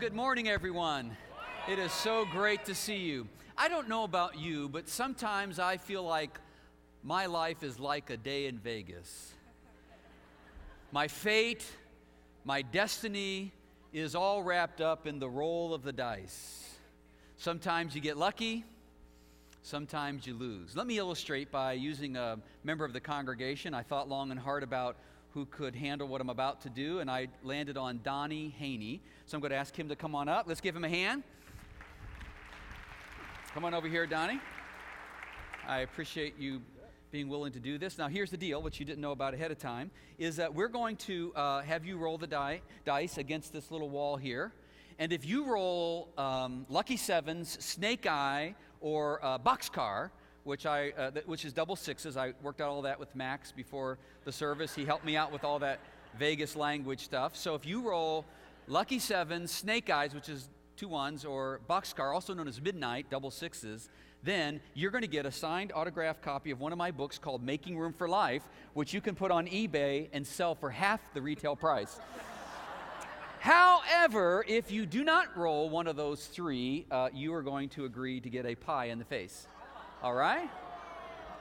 Good morning, everyone. It is so great to see you. I don't know about you, but sometimes I feel like my life is like a day in Vegas. My fate, my destiny is all wrapped up in the roll of the dice. Sometimes you get lucky, sometimes you lose. Let me illustrate by using a member of the congregation. I thought long and hard about who could handle what I'm about to do, and I landed on Donnie Haney. So I'm going to ask him to come on up. Let's give him a hand. Come on over here, Donnie. I appreciate you being willing to do this. Now, here's the deal, which you didn't know about ahead of time, is that we're going to uh, have you roll the die, dice against this little wall here. And if you roll um, Lucky Sevens, Snake Eye, or uh, Boxcar, which, I, uh, th- which is double sixes, I worked out all that with Max before the service. He helped me out with all that Vegas language stuff. So if you roll Lucky Sevens, Snake Eyes, which is two ones, or Boxcar, also known as Midnight, double sixes, then you're going to get a signed autographed copy of one of my books called Making Room for Life, which you can put on eBay and sell for half the retail price. However, if you do not roll one of those three, uh, you are going to agree to get a pie in the face. All right?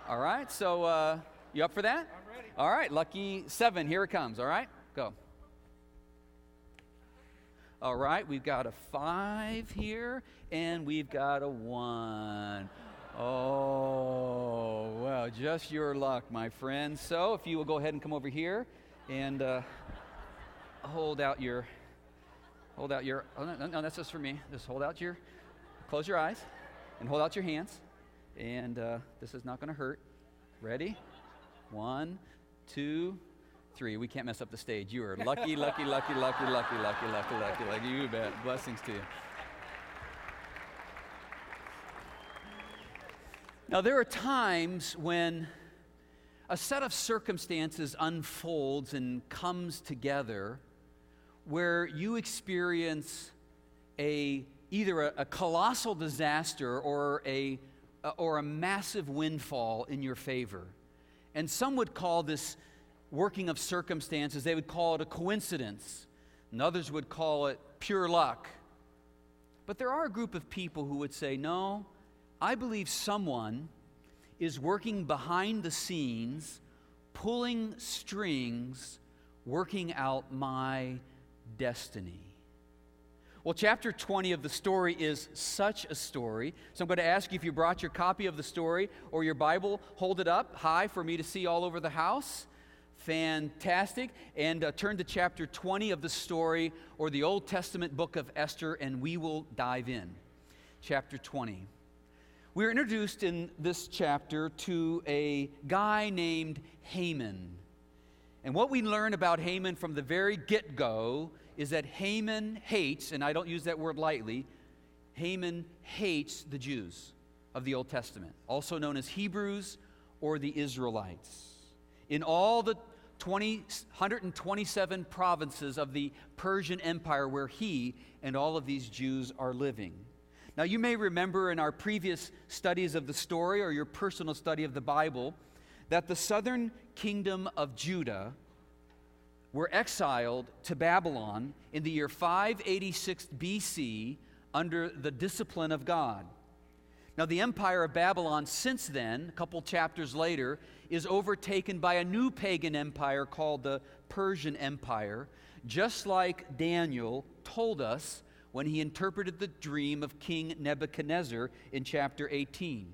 All right, so uh, you up for that? I'm ready. All right, lucky seven, here it comes. All right, go. All right, we've got a five here, and we've got a one. Oh, well, just your luck, my friend. So, if you will go ahead and come over here and uh, hold out your, hold out your, oh, no, no, that's just for me. Just hold out your, close your eyes, and hold out your hands. And uh, this is not going to hurt. Ready? One, two, three. We can't mess up the stage. You are lucky, lucky, lucky, lucky, lucky, lucky, lucky, lucky, lucky. You bet. Blessings to you. Now, there are times when a set of circumstances unfolds and comes together where you experience a either a, a colossal disaster or a, or a massive windfall in your favor. And some would call this working of circumstances, they would call it a coincidence, and others would call it pure luck. But there are a group of people who would say, no, I believe someone is working behind the scenes, pulling strings, working out my destiny. Well, chapter 20 of the story is such a story. So I'm going to ask you if you brought your copy of the story or your Bible, hold it up high for me to see all over the house. Fantastic. And uh, turn to chapter 20 of the story or the Old Testament book of Esther, and we will dive in. Chapter 20. We're introduced in this chapter to a guy named Haman. And what we learn about Haman from the very get go is that Haman hates, and I don't use that word lightly, Haman hates the Jews of the Old Testament, also known as Hebrews or the Israelites. In all the 20, 127 provinces of the Persian Empire where he and all of these Jews are living. Now, you may remember in our previous studies of the story or your personal study of the Bible that the southern kingdom of Judah were exiled to Babylon in the year 586 BC under the discipline of God. Now, the empire of Babylon, since then, a couple chapters later, is overtaken by a new pagan empire called the Persian Empire, just like Daniel told us when he interpreted the dream of King Nebuchadnezzar in chapter 18.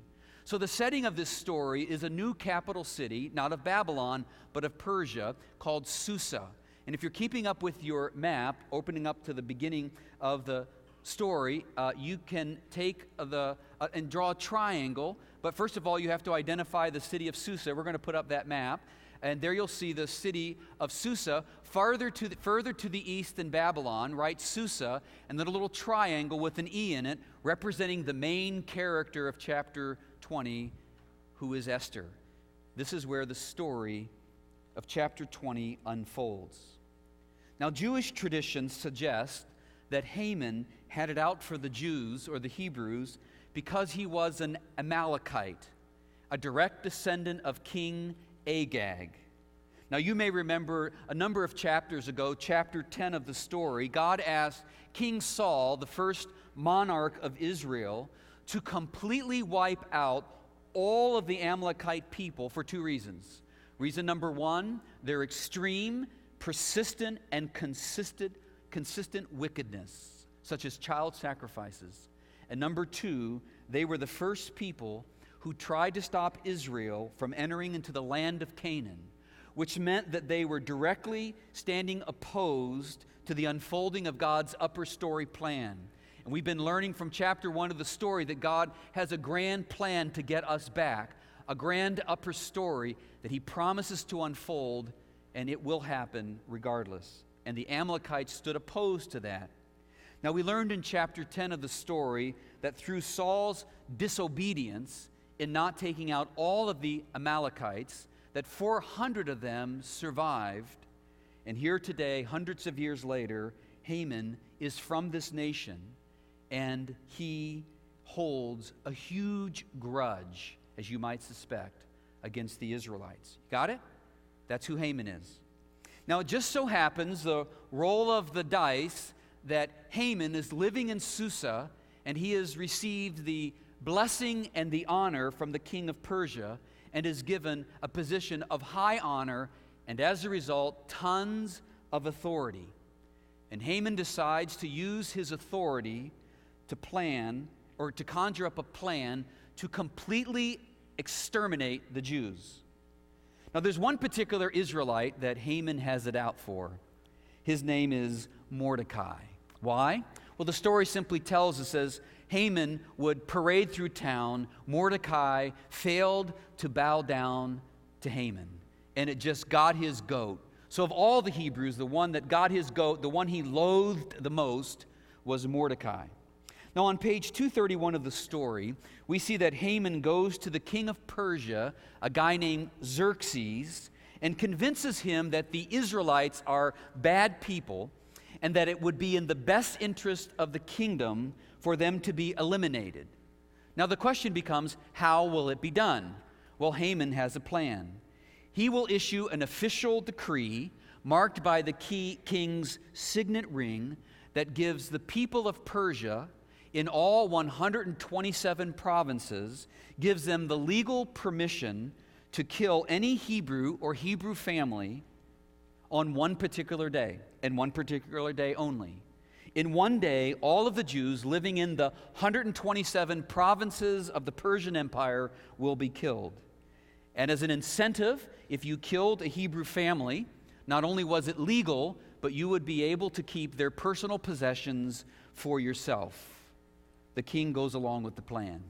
So, the setting of this story is a new capital city, not of Babylon, but of Persia, called Susa. And if you're keeping up with your map, opening up to the beginning of the story, uh, you can take the uh, and draw a triangle. But first of all, you have to identify the city of Susa. We're going to put up that map. And there you'll see the city of Susa, farther to the, further to the east than Babylon, right? Susa, and then a little triangle with an E in it, representing the main character of chapter 20, who is Esther. This is where the story of chapter 20 unfolds. Now, Jewish tradition suggests that Haman had it out for the Jews or the Hebrews because he was an Amalekite, a direct descendant of King Agag. Now, you may remember a number of chapters ago, chapter 10 of the story, God asked King Saul, the first monarch of Israel, to completely wipe out all of the Amalekite people for two reasons. Reason number one, their extreme, persistent, and consistent, consistent wickedness, such as child sacrifices. And number two, they were the first people who tried to stop Israel from entering into the land of Canaan, which meant that they were directly standing opposed to the unfolding of God's upper story plan. And we've been learning from chapter one of the story that God has a grand plan to get us back, a grand upper story that He promises to unfold, and it will happen regardless. And the Amalekites stood opposed to that. Now, we learned in chapter 10 of the story that through Saul's disobedience in not taking out all of the Amalekites, that 400 of them survived. And here today, hundreds of years later, Haman is from this nation and he holds a huge grudge, as you might suspect, against the Israelites. Got it? That's who Haman is. Now, it just so happens the roll of the dice that Haman is living in Susa and he has received the blessing and the honor from the king of Persia and is given a position of high honor and as a result, tons of authority. And Haman decides to use his authority to plan or to conjure up a plan to completely exterminate the Jews. Now, there's one particular Israelite that Haman has it out for. His name is Mordecai. Why? Well, the story simply tells us says Haman would parade through town. Mordecai failed to bow down to Haman, and it just got his goat. So, of all the Hebrews, the one that got his goat, the one he loathed the most, was Mordecai. Now, on page 231 of the story, we see that Haman goes to the king of Persia, a guy named Xerxes, and convinces him that the Israelites are bad people and that it would be in the best interest of the kingdom for them to be eliminated. Now, the question becomes how will it be done? Well, Haman has a plan. He will issue an official decree marked by the key king's signet ring that gives the people of Persia in all 127 provinces gives them the legal permission to kill any Hebrew or Hebrew family on one particular day, and one particular day only. In one day, all of the Jews living in the 127 provinces of the Persian Empire will be killed. And as an incentive, if you killed a Hebrew family, not only was it legal, but you would be able to keep their personal possessions for yourself the king goes along with the plan.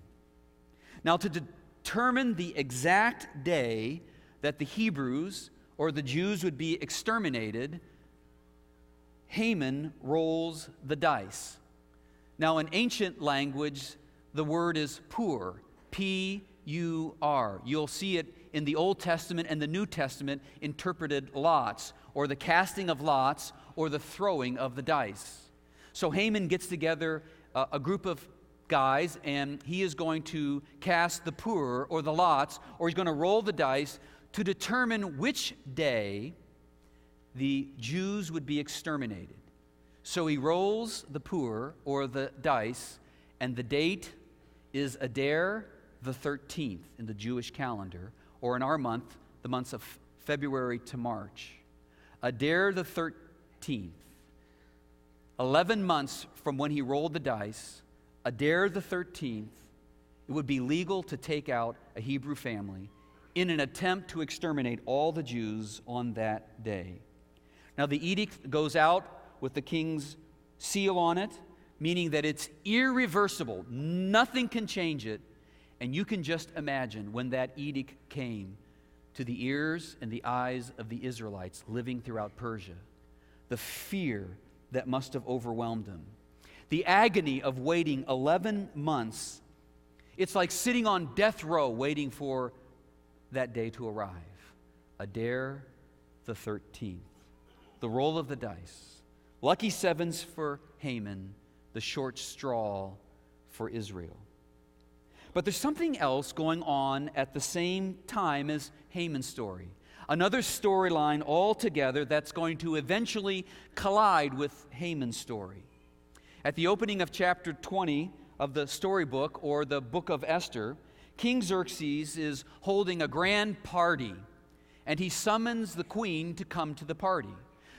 Now, to determine the exact day that the Hebrews or the Jews would be exterminated, Haman rolls the dice. Now, in ancient language, the word is pur, P U R. You'll see it in the Old Testament and the New Testament interpreted lots, or the casting of lots, or the throwing of the dice. So Haman gets together a, a group of guys, and he is going to cast the pur or the lots, or he's going to roll the dice to determine which day the Jews would be exterminated. So he rolls the pur or the dice, and the date is Adar the 13th in the Jewish calendar, or in our month, the months of February to March. Adar the 13th. 11 months from when he rolled the dice, Adar the 13th, it would be legal to take out a Hebrew family in an attempt to exterminate all the Jews on that day. Now, the edict goes out with the king's seal on it, meaning that it's irreversible. Nothing can change it. And you can just imagine when that edict came to the ears and the eyes of the Israelites living throughout Persia, the fear that must have overwhelmed them the agony of waiting 11 months, it's like sitting on death row waiting for that day to arrive. Adar the 13th. The roll of the dice. Lucky sevens for Haman, the short straw for Israel. But there's something else going on at the same time as Haman's story. Another storyline altogether that's going to eventually collide with Haman's story. At the opening of chapter 20 of the storybook or the book of Esther, King Xerxes is holding a grand party and he summons the queen to come to the party.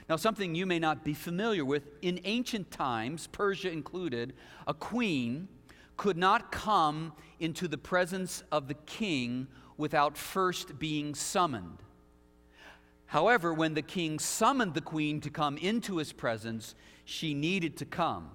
Now, something you may not be familiar with in ancient times, Persia included, a queen could not come into the presence of the king without first being summoned. However, when the king summoned the queen to come into his presence, she needed to come.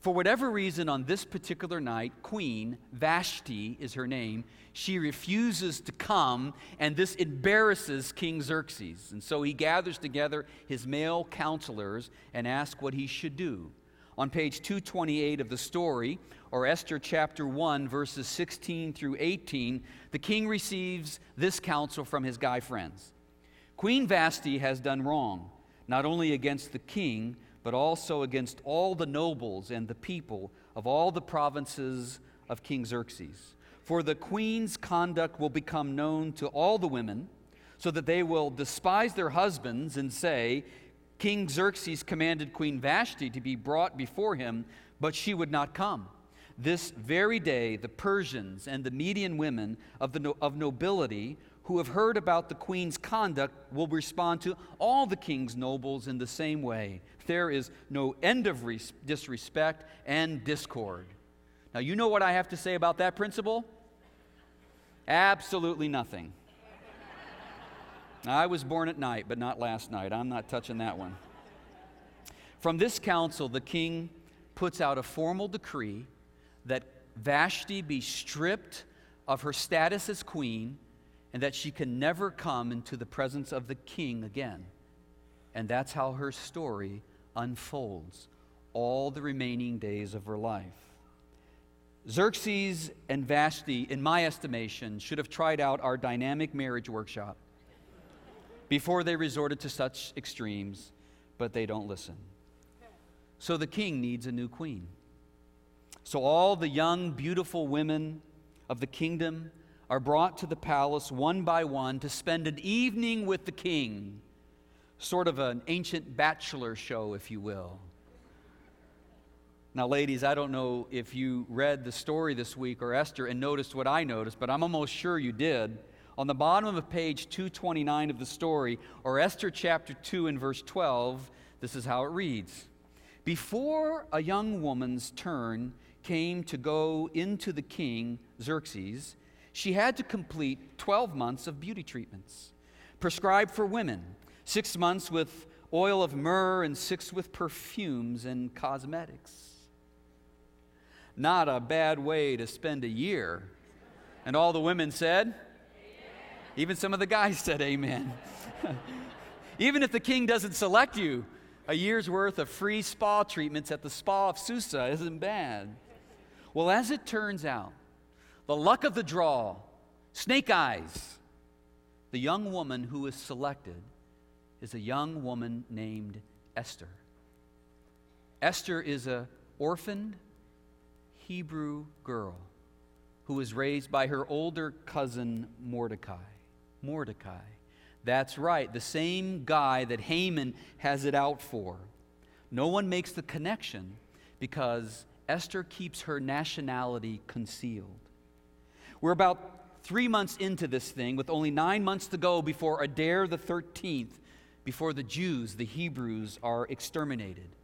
For whatever reason, on this particular night, Queen Vashti is her name. She refuses to come, and this embarrasses King Xerxes. And so he gathers together his male counselors and asks what he should do. On page 228 of the story, or Esther chapter 1, verses 16 through 18, the king receives this counsel from his guy friends Queen Vashti has done wrong, not only against the king, but also against all the nobles and the people of all the provinces of King Xerxes. For the queen's conduct will become known to all the women, so that they will despise their husbands and say, King Xerxes commanded Queen Vashti to be brought before him, but she would not come. This very day, the Persians and the Median women of, the no- of nobility who have heard about the queen's conduct will respond to all the king's nobles in the same way. There is no end of res- disrespect and discord. Now, you know what I have to say about that principle? Absolutely nothing. I was born at night, but not last night. I'm not touching that one. From this council, the king puts out a formal decree that Vashti be stripped of her status as queen and that she can never come into the presence of the king again. And that's how her story unfolds all the remaining days of her life. Xerxes and Vashti, in my estimation, should have tried out our dynamic marriage workshop before they resorted to such extremes, but they don't listen. So the king needs a new queen. So all the young, beautiful women of the kingdom are brought to the palace one by one to spend an evening with the king, sort of an ancient bachelor show, if you will. Now, ladies, I don't know if you read the story this week or Esther and noticed what I noticed, but I'm almost sure you did. On the bottom of page 229 of the story, or Esther chapter 2 and verse 12, this is how it reads Before a young woman's turn came to go into the king, Xerxes, she had to complete 12 months of beauty treatments prescribed for women, six months with oil of myrrh and six with perfumes and cosmetics. Not a bad way to spend a year. And all the women said, amen. even some of the guys said, Amen. even if the king doesn't select you, a year's worth of free spa treatments at the spa of Susa isn't bad. Well, as it turns out, the luck of the draw, snake eyes, the young woman who is selected is a young woman named Esther. Esther is a orphaned Hebrew girl who was raised by her older cousin Mordecai. Mordecai. That's right, the same guy that Haman has it out for. No one makes the connection because Esther keeps her nationality concealed. We're about three months into this thing, with only nine months to go before Adar the 13th, before the Jews, the Hebrews, are exterminated.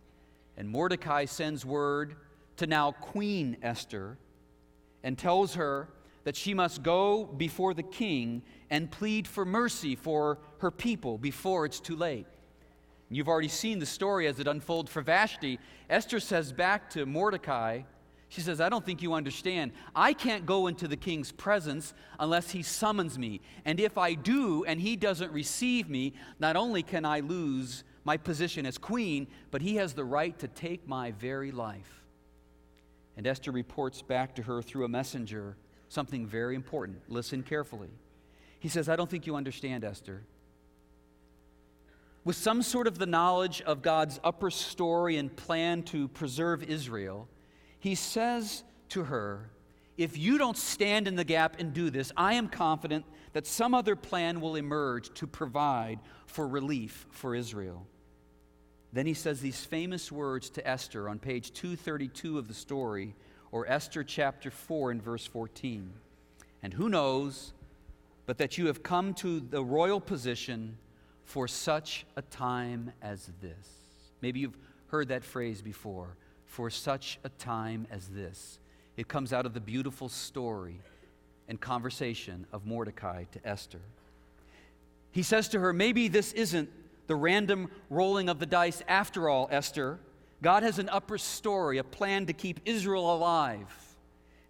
And Mordecai sends word to now Queen Esther and tells her that she must go before the king and plead for mercy for her people before it's too late. You've already seen the story as it unfolds for Vashti. Esther says back to Mordecai, she says, I don't think you understand. I can't go into the king's presence unless he summons me. And if I do and he doesn't receive me, not only can I lose my position as queen, but he has the right to take my very life. And Esther reports back to her through a messenger something very important. Listen carefully. He says, I don't think you understand, Esther with some sort of the knowledge of God's upper story and plan to preserve Israel, he says to her, if you don't stand in the gap and do this, I am confident that some other plan will emerge to provide for relief for Israel. Then he says these famous words to Esther on page 232 of the story, or Esther chapter 4 and verse 14. And who knows but that you have come to the royal position for such a time as this? Maybe you've heard that phrase before for such a time as this. It comes out of the beautiful story and conversation of Mordecai to Esther. He says to her, Maybe this isn't the random rolling of the dice after all, Esther. God has an upper story, a plan to keep Israel alive.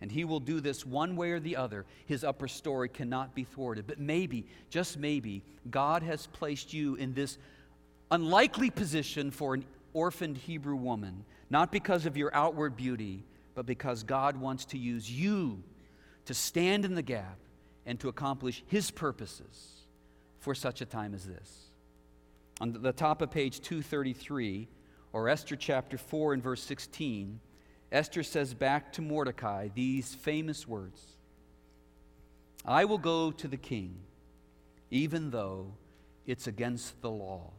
And he will do this one way or the other. His upper story cannot be thwarted. But maybe, just maybe, God has placed you in this unlikely position for an orphaned Hebrew woman, not because of your outward beauty, but because God wants to use you to stand in the gap and to accomplish his purposes for such a time as this. On the top of page 233, or Esther chapter 4 and verse 16, Esther says back to Mordecai these famous words I will go to the king, even though it's against the law.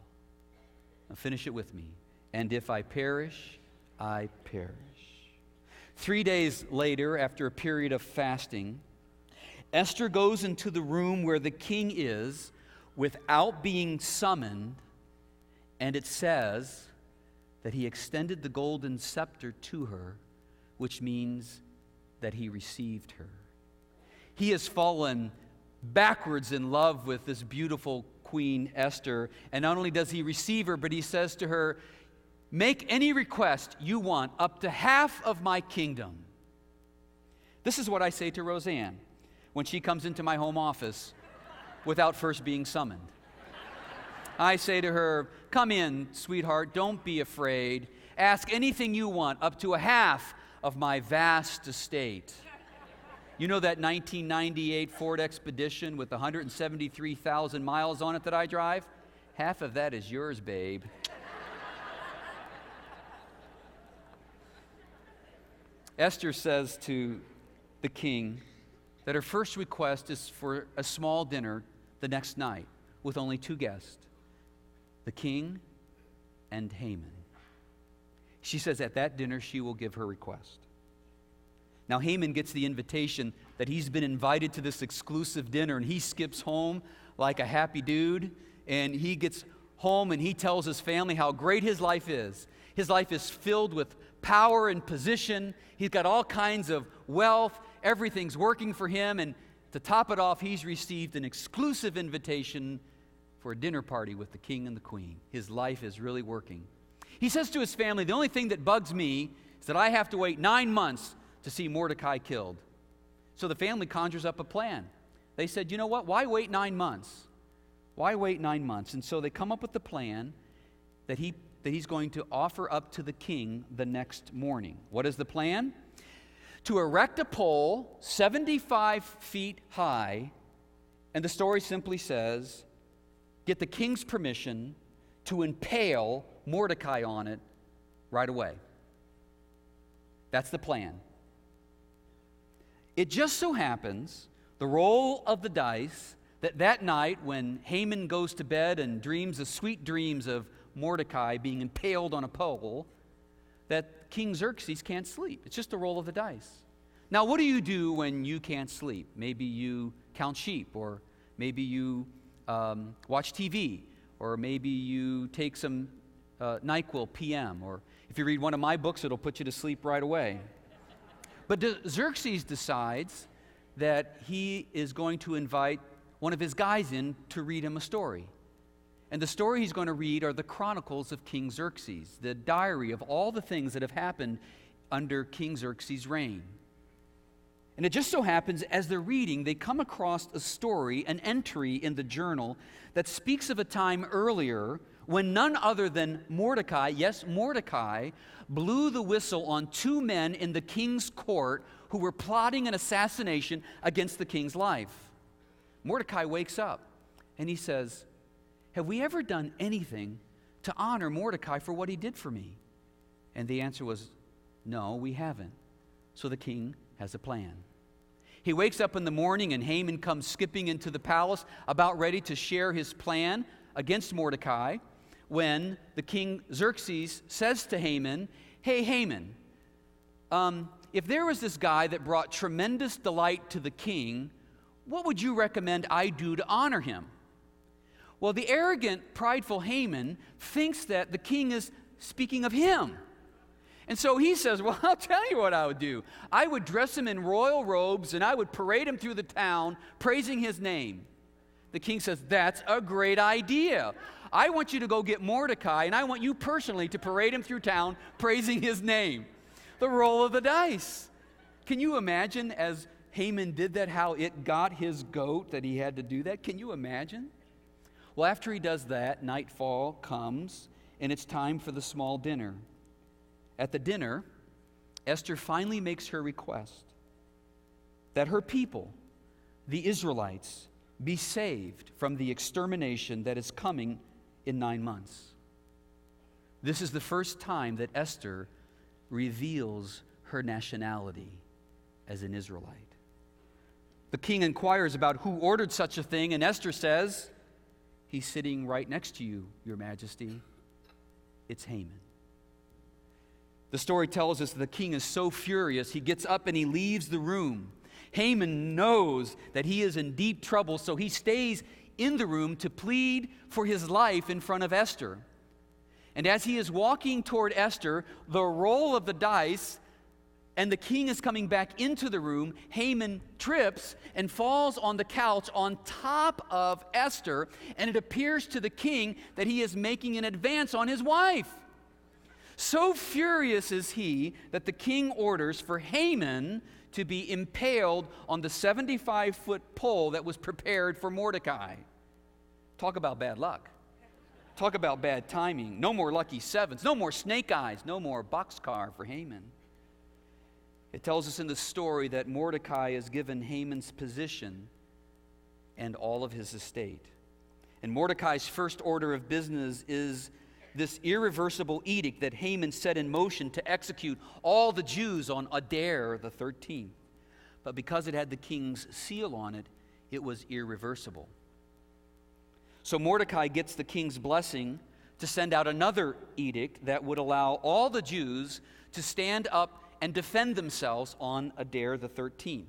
Now finish it with me. And if I perish, I perish. Three days later, after a period of fasting, Esther goes into the room where the king is without being summoned, and it says, that he extended the golden scepter to her, which means that he received her. He has fallen backwards in love with this beautiful Queen Esther. And not only does he receive her, but he says to her, Make any request you want, up to half of my kingdom. This is what I say to Roseanne when she comes into my home office without first being summoned. I say to her, Come in, sweetheart, don't be afraid. Ask anything you want, up to a half of my vast estate. You know that 1998 Ford Expedition with 173,000 miles on it that I drive? Half of that is yours, babe. Esther says to the king that her first request is for a small dinner the next night with only two guests the king and Haman. She says at that dinner she will give her request. Now, Haman gets the invitation that he's been invited to this exclusive dinner, and he skips home like a happy dude. And he gets home and he tells his family how great his life is. His life is filled with power and position. He's got all kinds of wealth. Everything's working for him. And to top it off, he's received an exclusive invitation for a dinner party with the king and the queen. His life is really working. He says to his family, The only thing that bugs me is that I have to wait nine months to see Mordecai killed. So the family conjures up a plan. They said, You know what? Why wait nine months? Why wait nine months? And so they come up with the plan that, he, that he's going to offer up to the king the next morning. What is the plan? To erect a pole 75 feet high, and the story simply says get the king's permission to impale Mordecai on it right away. That's the plan. It just so happens, the roll of the dice, that that night when Haman goes to bed and dreams the sweet dreams of Mordecai being impaled on a pole, that King Xerxes can't sleep. It's just a roll of the dice. Now, what do you do when you can't sleep? Maybe you count sheep, or maybe you um, watch TV, or maybe you take some uh, NyQuil PM, or if you read one of my books, it'll put you to sleep right away. But Xerxes decides that he is going to invite one of his guys in to read him a story. And the story he's going to read are the chronicles of King Xerxes, the diary of all the things that have happened under King Xerxes' reign. And it just so happens, as they're reading, they come across a story, an entry in the journal that speaks of a time earlier when none other than Mordecai, yes, Mordecai, blew the whistle on two men in the king's court who were plotting an assassination against the king's life. Mordecai wakes up and he says, Have we ever done anything to honor Mordecai for what he did for me? And the answer was, No, we haven't. So the king has a plan. He wakes up in the morning, and Haman comes skipping into the palace, about ready to share his plan against Mordecai. When the king Xerxes says to Haman, Hey, Haman, um, if there was this guy that brought tremendous delight to the king, what would you recommend I do to honor him? Well, the arrogant, prideful Haman thinks that the king is speaking of him. And so he says, Well, I'll tell you what I would do. I would dress him in royal robes and I would parade him through the town praising his name. The king says, That's a great idea. I want you to go get Mordecai and I want you personally to parade him through town praising his name. The roll of the dice. Can you imagine as Haman did that, how it got his goat that he had to do that? Can you imagine? Well, after he does that, nightfall comes and it's time for the small dinner. At the dinner, Esther finally makes her request that her people, the Israelites, be saved from the extermination that is coming in nine months. This is the first time that Esther reveals her nationality as an Israelite. The king inquires about who ordered such a thing, and Esther says, He's sitting right next to you, Your Majesty. It's Haman. The story tells us the king is so furious, he gets up and he leaves the room. Haman knows that he is in deep trouble, so he stays in the room to plead for his life in front of Esther. And as he is walking toward Esther, the roll of the dice and the king is coming back into the room, Haman trips and falls on the couch on top of Esther, and it appears to the king that he is making an advance on his wife. So furious is he that the king orders for Haman to be impaled on the 75 foot pole that was prepared for Mordecai. Talk about bad luck. Talk about bad timing. No more lucky sevens. No more snake eyes. No more boxcar for Haman. It tells us in the story that Mordecai is given Haman's position and all of his estate. And Mordecai's first order of business is this irreversible edict that Haman set in motion to execute all the Jews on Adar the 13th. But because it had the king's seal on it, it was irreversible. So Mordecai gets the king's blessing to send out another edict that would allow all the Jews to stand up and defend themselves on Adar the 13th.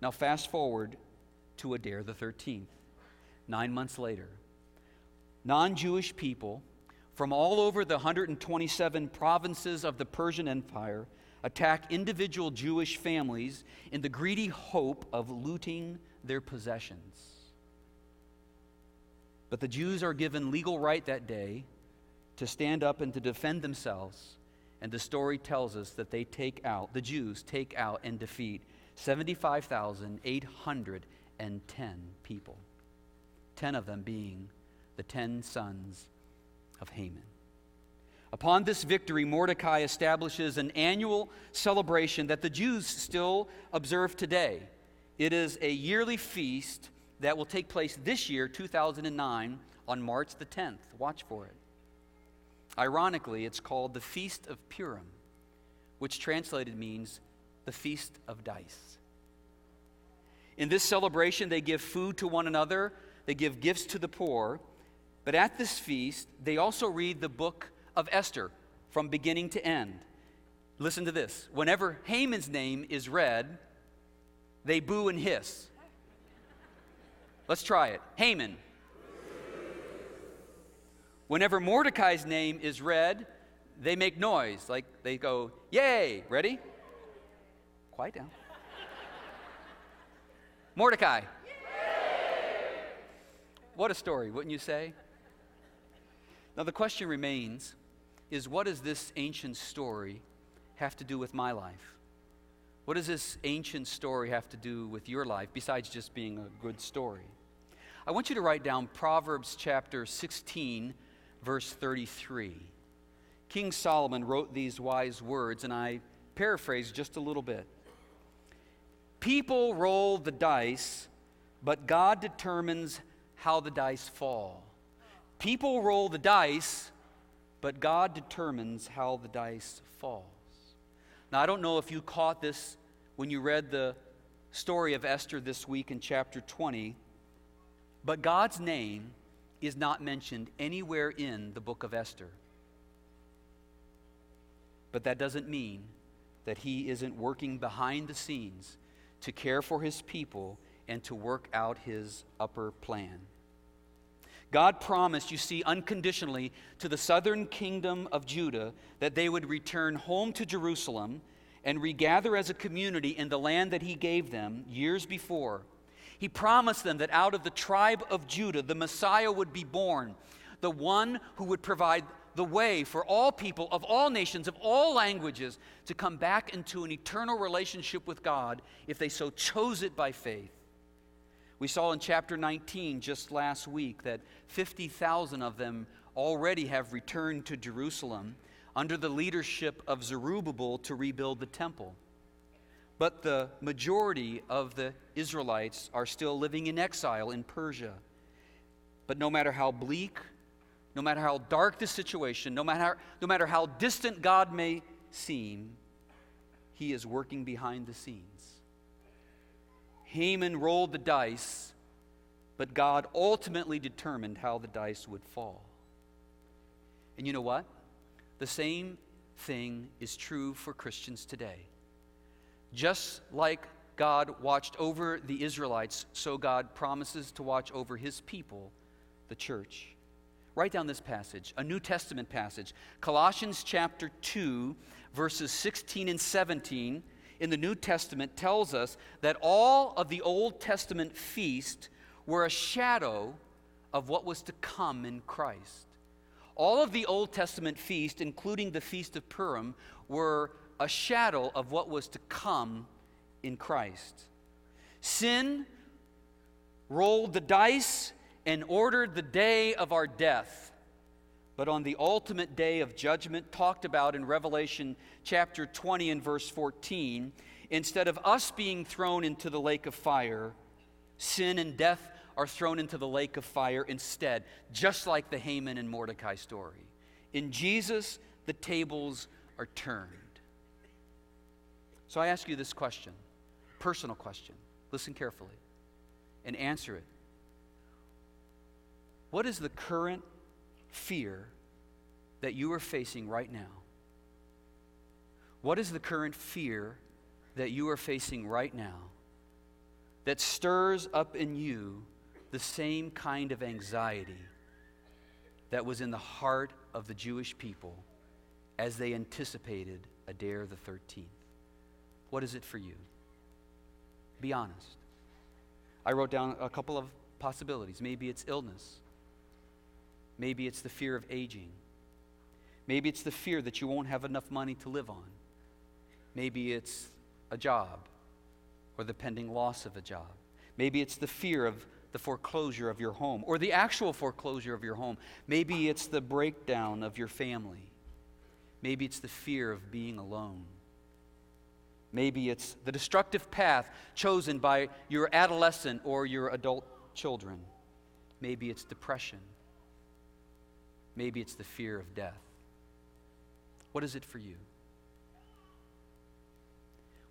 Now, fast forward to Adar the 13th, nine months later. Non Jewish people from all over the 127 provinces of the Persian Empire attack individual Jewish families in the greedy hope of looting their possessions. But the Jews are given legal right that day to stand up and to defend themselves. And the story tells us that they take out, the Jews take out and defeat 75,810 people, 10 of them being the 10 sons of Haman. Upon this victory, Mordecai establishes an annual celebration that the Jews still observe today. It is a yearly feast that will take place this year, 2009, on March the 10th. Watch for it. Ironically, it's called the Feast of Purim, which translated means the Feast of Dice. In this celebration, they give food to one another, they give gifts to the poor, but at this feast, they also read the book of Esther from beginning to end. Listen to this. Whenever Haman's name is read, they boo and hiss. Let's try it. Haman. Whenever Mordecai's name is read, they make noise, like they go, Yay! Ready? Quiet down. Mordecai. What a story, wouldn't you say? Now, the question remains is what does this ancient story have to do with my life? What does this ancient story have to do with your life besides just being a good story? I want you to write down Proverbs chapter 16, verse 33. King Solomon wrote these wise words, and I paraphrase just a little bit. People roll the dice, but God determines how the dice fall. People roll the dice, but God determines how the dice falls. Now, I don't know if you caught this when you read the story of Esther this week in chapter 20, but God's name is not mentioned anywhere in the book of Esther. But that doesn't mean that he isn't working behind the scenes to care for his people and to work out his upper plan. God promised, you see, unconditionally to the southern kingdom of Judah that they would return home to Jerusalem and regather as a community in the land that he gave them years before. He promised them that out of the tribe of Judah, the Messiah would be born, the one who would provide the way for all people of all nations, of all languages, to come back into an eternal relationship with God if they so chose it by faith. We saw in chapter 19 just last week that 50,000 of them already have returned to Jerusalem under the leadership of Zerubbabel to rebuild the temple. But the majority of the Israelites are still living in exile in Persia. But no matter how bleak, no matter how dark the situation, no matter, no matter how distant God may seem, He is working behind the scenes. Haman rolled the dice, but God ultimately determined how the dice would fall. And you know what? The same thing is true for Christians today. Just like God watched over the Israelites, so God promises to watch over his people, the church. Write down this passage, a New Testament passage, Colossians chapter 2, verses 16 and 17 in the New Testament tells us that all of the Old Testament feasts were a shadow of what was to come in Christ. All of the Old Testament feasts, including the Feast of Purim, were a shadow of what was to come in Christ. Sin rolled the dice and ordered the day of our death. But on the ultimate day of judgment, talked about in Revelation chapter 20 and verse 14, instead of us being thrown into the lake of fire, sin and death are thrown into the lake of fire instead, just like the Haman and Mordecai story. In Jesus, the tables are turned. So I ask you this question, personal question. Listen carefully and answer it. What is the current fear that you are facing right now? What is the current fear that you are facing right now that stirs up in you the same kind of anxiety that was in the heart of the Jewish people as they anticipated Adar the 13th. What is it for you? Be honest. I wrote down a couple of possibilities. Maybe it's illness. Maybe it's the fear of aging. Maybe it's the fear that you won't have enough money to live on. Maybe it's a job or the pending loss of a job. Maybe it's the fear of the foreclosure of your home or the actual foreclosure of your home. Maybe it's the breakdown of your family. Maybe it's the fear of being alone. Maybe it's the destructive path chosen by your adolescent or your adult children. Maybe it's depression. Maybe it's the fear of death. What is it for you?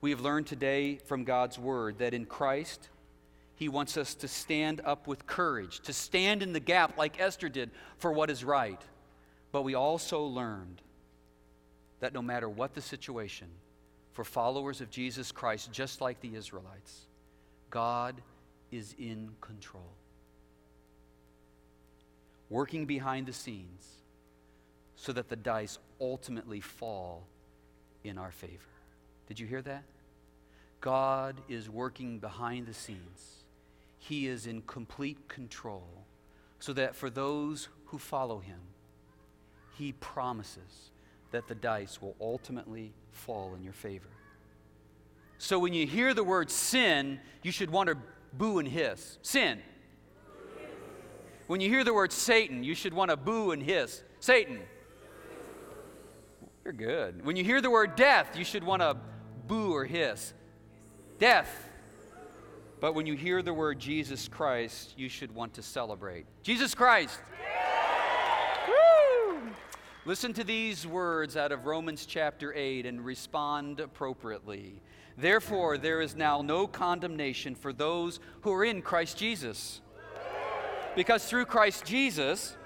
We have learned today from God's word that in Christ, he wants us to stand up with courage, to stand in the gap like Esther did for what is right. But we also learned that no matter what the situation, for followers of Jesus Christ, just like the Israelites, God is in control, working behind the scenes so that the dice ultimately fall in our favor. Did you hear that? God is working behind the scenes he is in complete control, so that for those who follow Him, He promises that the dice will ultimately fall in your favor. So when you hear the word sin, you should want to boo and hiss. Sin. When you hear the word Satan, you should want to boo and hiss. Satan. You're good. When you hear the word death, you should want to boo or hiss. Death. But when you hear the word Jesus Christ, you should want to celebrate. Jesus Christ! Listen to these words out of Romans chapter 8 and respond appropriately. Therefore, there is now no condemnation for those who are in Christ Jesus. Because through Christ Jesus,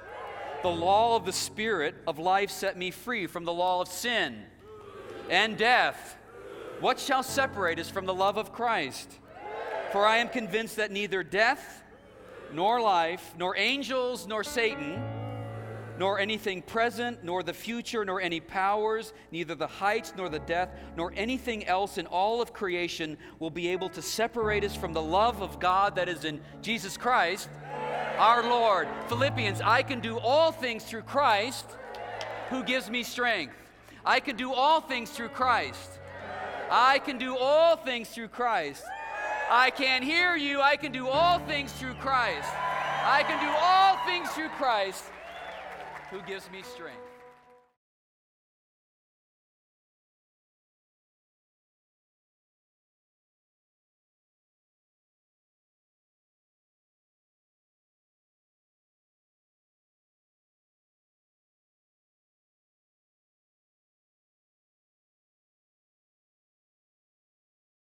the law of the Spirit of life set me free from the law of sin and death. What shall separate us from the love of Christ? For I am convinced that neither death, nor life, nor angels, nor Satan, nor anything present, nor the future, nor any powers, neither the heights, nor the depth, nor anything else in all of creation will be able to separate us from the love of God that is in Jesus Christ, our Lord. Philippians, I can do all things through Christ who gives me strength. I can do all things through Christ. I can do all things through Christ. I can't hear you. I can do all things through Christ. I can do all things through Christ who gives me strength.